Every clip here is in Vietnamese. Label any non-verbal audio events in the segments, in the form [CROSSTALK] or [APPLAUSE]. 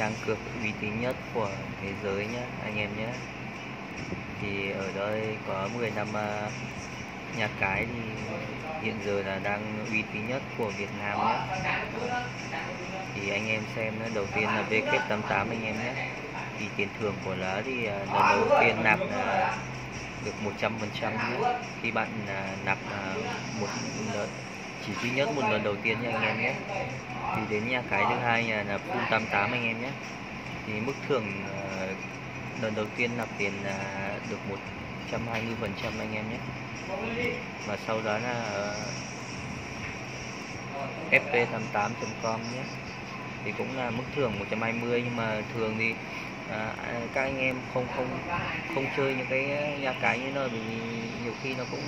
trang cược uy tín nhất của thế giới nhé anh em nhé thì ở đây có 10 năm à, nhà cái thì hiện giờ là đang uy tín nhất của Việt Nam nhé thì anh em xem nữa đầu tiên là VK88 anh em nhé thì tiền thưởng của nó thì à, lần đầu tiên nạp là được 100% nhé khi bạn à, nạp một lần chỉ duy nhất một lần đầu tiên nha anh em nhé. Thì đến nhà cái thứ hai nhà là full 88 anh em nhé. Thì mức thưởng ờ, lần đầu tiên nạp tiền là được 120 phần trăm anh em nhé. Và sau đó là ờ, fp88.com nhé. Thì cũng là mức thưởng 120 nhưng mà thường thì à, các anh em không không không chơi những cái nhà cái như nơi vì nhiều khi nó cũng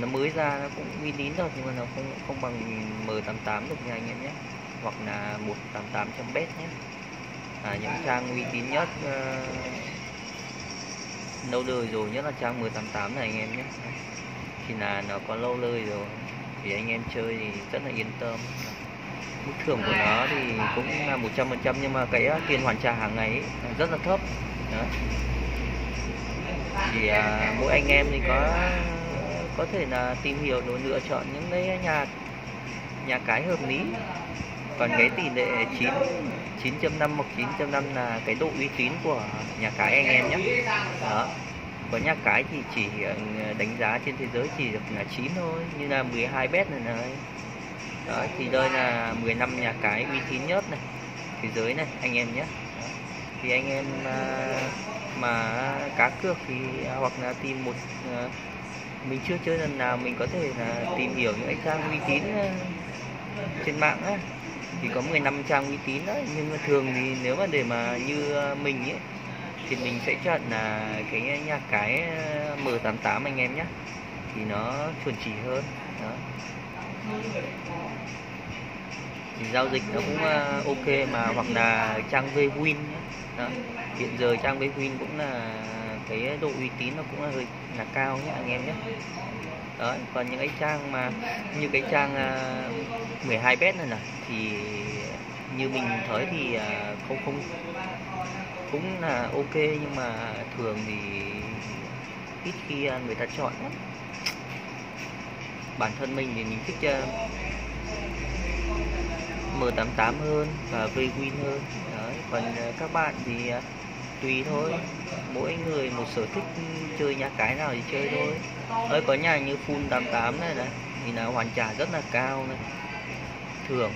nó mới ra nó cũng uy tín rồi nhưng mà nó không không bằng M88 được nha anh em nhé. Hoặc là 188 bet nhé. À, những trang uy tín nhất uh, lâu đời rồi nhất là trang 1088 này anh em nhé. Thì là nó có lâu đời rồi. Thì anh em chơi thì rất là yên tâm. Mức thưởng của nó thì cũng là 100% nhưng mà cái ờ, tiền hoàn trả hàng ngày ấy, rất là thấp. Đó. thì à, mỗi anh em thì có có thể là tìm hiểu rồi lựa chọn những cái nhà nhà cái hợp lý. Còn cái tỷ lệ 9 9.5 hoặc 9.5 là cái độ uy tín của nhà cái anh em nhé. Đó. Có nhà cái thì chỉ ờ, đánh giá trên thế giới chỉ được là 9 thôi như là 12 bet này này. Đó, thì đây là 15 nhà cái uy tín nhất này thế giới này anh em nhé. Đó. thì anh em mà, mà cá cược thì à, hoặc là tìm một ờ, mình chưa chơi lần nào, mình có thể là tìm hiểu những cái trang uy tín ờ, trên mạng á. Thì có 15 trang uy tín đấy nhưng mà thường thì nếu mà để mà như ờ, mình ấy, thì mình sẽ chọn là cái nhà cái ờ, M88 anh em nhé thì nó chuẩn chỉ hơn, đó. Thì giao dịch nó cũng ok mà, hoặc là trang vwin nhé đó. hiện giờ trang vwin cũng là cái độ uy tín nó cũng là hơi là cao nhé anh em nhé đó còn những cái trang mà như cái trang à, uh, 12 bet này này thì như mình thấy thì uh, không không cũng là ok nhưng mà thường thì ít khi à, người ta chọn lắm bản thân mình thì mình thích uh, M88 hơn và V-Win hơn Đấy. còn uh, các bạn thì uh, tùy thôi. Mỗi người một sở thích chơi nhà cái nào thì chơi thôi. Ơi có nhà như full 88 này này thì là hoàn trả rất là cao này. Thưởng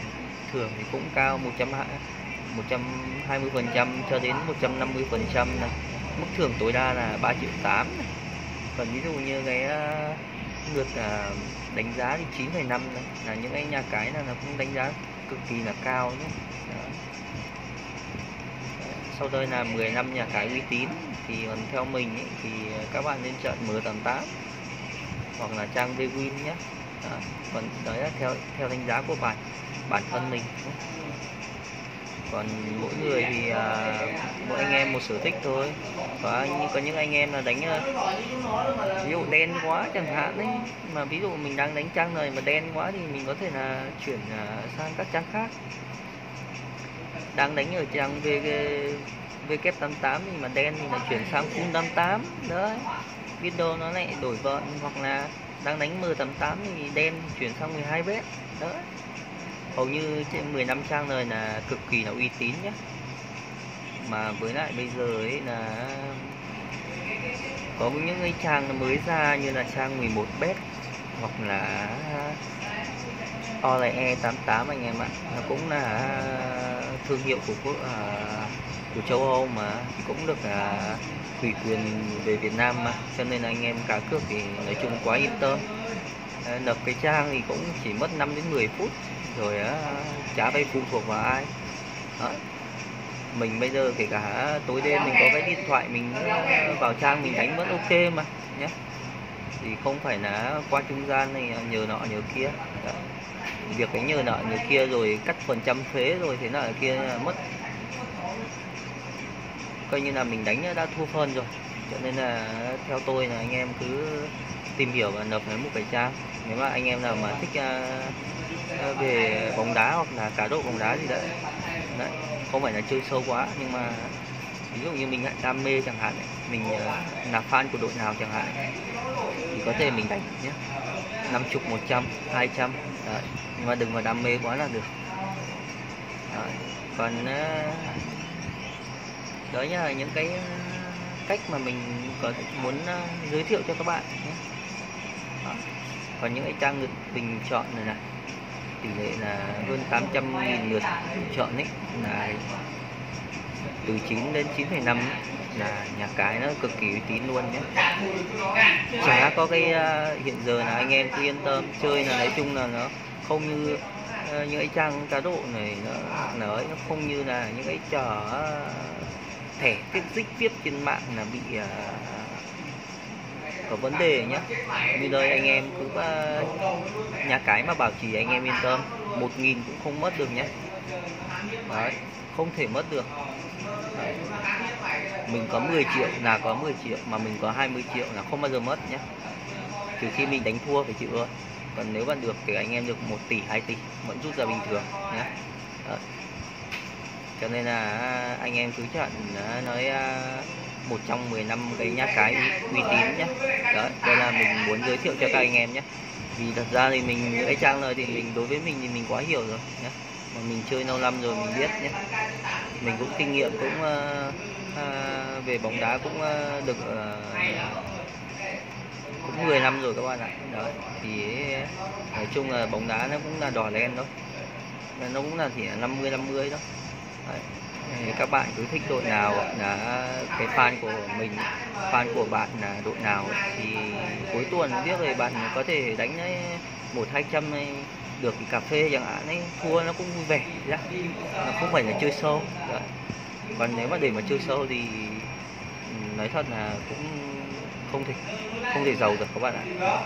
thưởng thì cũng cao 100 120 phần trăm cho đến 150 phần trăm này. Mức thưởng tối đa là 3 triệu 8 này. còn ví dụ như cái à, lượt à, đánh giá thì 9,5 này là những cái nhà cái là nó cũng đánh giá cực kỳ là cao nhé. Đó sau đây là 10 năm nhà cái uy tín thì còn theo mình ấy, thì các bạn nên chọn M88 hoặc là trang Vwin nhé. Đó. còn đấy là theo theo đánh giá của bản bản thân mình còn mỗi người thì à, mỗi anh em một sở thích thôi. Có có những anh em là đánh à, ví dụ đen quá chẳng hạn đấy mà ví dụ mình đang đánh trang này mà đen quá thì mình có thể là chuyển à, sang các trang khác đang đánh ở trang v VK88 thì mà đen thì lại chuyển sang full 88 đấy biết đâu nó lại đổi vận hoặc là đang đánh M88 thì đen chuyển sang 12 bet đấy, hầu như trên 15 trang này là cực kỳ là uy tín nhé mà với lại bây giờ ấy là có những cái trang mới ra như là trang 11 bet, hoặc là OLE 88 anh em ạ. Nó cũng là à, thương hiệu của quốc à, của châu Âu mà cũng được à, ủy quyền về Việt Nam mà. Cho nên là anh em cá cược thì nói chung quá yên tâm. À, nộp cái trang thì cũng chỉ mất 5 đến 10 phút rồi á trả vay phụ thuộc vào ai. Đó. mình bây giờ kể cả tối đêm mình có cái điện thoại mình à, vào trang mình đánh vẫn ok mà nhé thì không phải là qua trung gian này à, nhờ nọ nhờ kia. Đó việc cái nhờ nợ người kia rồi cắt phần trăm thuế rồi thế nợ kia mất. Coi như là mình đánh đã thua phân rồi. Cho nên là theo tôi là anh em cứ tìm hiểu và nộp lấy một cái trang. Nếu mà anh em nào mà thích uh, về bóng đá hoặc là cá độ bóng đá gì đấy. Đấy không phải là chơi sâu quá nhưng mà ví dụ như mình đam mê chẳng hạn mình uh, là fan của đội nào chẳng hạn thì có thể mình đánh nhé 50 100 200 Đấy. nhưng mà đừng mà đam mê quá là được đấy. còn uh, đó là những cái ờ, cách mà mình có muốn ờ, giới thiệu cho các bạn nhé còn những cái trang lượt bình chọn này này tỷ lệ là hơn 800 nghìn lượt chọn ấy là từ 9 đến 9,5 là nhà cái nó cực kỳ uy tín luôn nhé. Chả có cái uh, hiện giờ là anh em cứ yên tâm chơi là nói chung là nó không như uh, những cái trang cá độ này nó nó, nó không như là những cái trò uh, thẻ tiếp dích tiếp trên mạng là bị uh, có vấn đề nhé. Như đây anh em cứ uh, nhà cái mà bảo trì anh em yên tâm một nghìn cũng không mất được nhé. Đấy không thể mất được đấy. mình có 10 triệu, là có 10 triệu, mà mình có 20 triệu là không bao giờ mất nhé. Trừ khi mình đánh thua phải chịu thôi. Còn nếu bạn được thì anh em được 1 tỷ 2 tỷ, vẫn rút ra bình thường nhé. Đấy. cho nên là à, anh em cứ chọn à, nói à, một trong 10 năm cái nhát cái uy tín nhé. Đấy đây là mình muốn giới thiệu cho các anh em nhé. Vì thật ra thì mình cái trang này thì mình, đối với mình thì mình quá hiểu rồi nhé mình chơi lâu năm rồi mình biết nhé. Mình cũng kinh nghiệm cũng uh, uh, về bóng đá cũng uh, được uh, cũng 10 năm rồi các bạn ạ. Đấy thì nói chung là bóng đá nó cũng là đỏ đen thôi nó cũng là chỉ 50 50 đó. Đấy. Các bạn cứ thích đội nào là cái fan của mình fan của bạn là đội nào thì cuối tuần biết rồi bạn có thể đánh một hai trăm được cà phê chẳng hạn ấy thua nó cũng vui vẻ ra nó không phải là chơi sâu Đấy. Dạ. còn nếu mà để mà chơi sâu thì nói thật là cũng không thể không thể giàu được các bạn ạ dạ.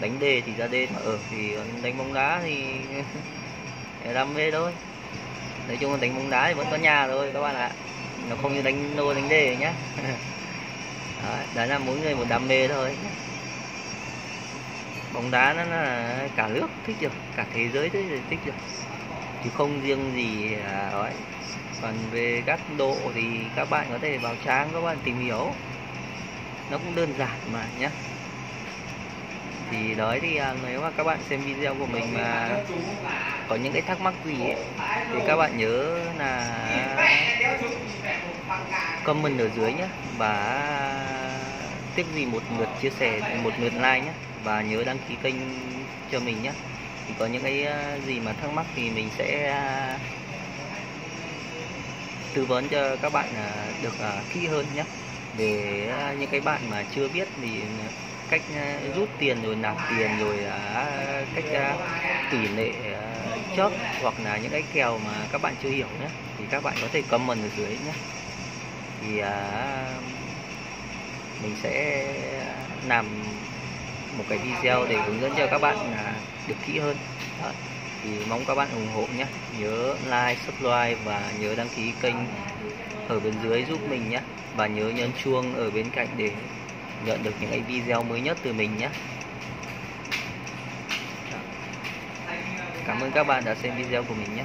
đánh đề thì ra đề mà ở thì đánh bóng đá thì [LAUGHS] đam mê thôi. Nói chung là đánh bóng đá thì vẫn có nhà thôi các bạn ạ. Nó không như đánh nô đánh đề nhá. [LAUGHS] Đó, đó là mỗi người một đam mê thôi bóng đá nó là cả nước thích được cả thế giới thích thích được chứ không riêng gì à, ấy. Còn về các độ thì các bạn có thể vào trang các bạn tìm hiểu. Nó cũng đơn giản mà nhé thì đấy thì à, nếu mà các bạn xem video của mình mà có những cái thắc mắc gì ấy, thì các bạn nhớ là comment ở dưới nhé và tiếc gì một lượt chia sẻ một lượt like nhé và nhớ đăng ký kênh cho mình nhé. Thì có những cái ờ, gì mà thắc mắc thì mình sẽ ờ, tư vấn cho các bạn ờ, được kỹ hơn nhé. Để những cái bạn mà chưa biết thì cách rút tiền rồi nạp tiền rồi cách tỷ lệ chớp hoặc là những cái kèo mà các bạn chưa hiểu nhé, thì các bạn có thể comment ở dưới nhé. Thì mình sẽ làm một cái video để hướng dẫn cho các bạn là được kỹ hơn. Đó. thì mong các bạn ủng hộ nhé. Nhớ like, subscribe và nhớ đăng ký kênh ở bên dưới giúp mình nhé. Và nhớ nhấn chuông ở bên cạnh để nhận được những cái video mới nhất từ mình nhé. Cảm ơn các bạn đã xem video của mình nhé.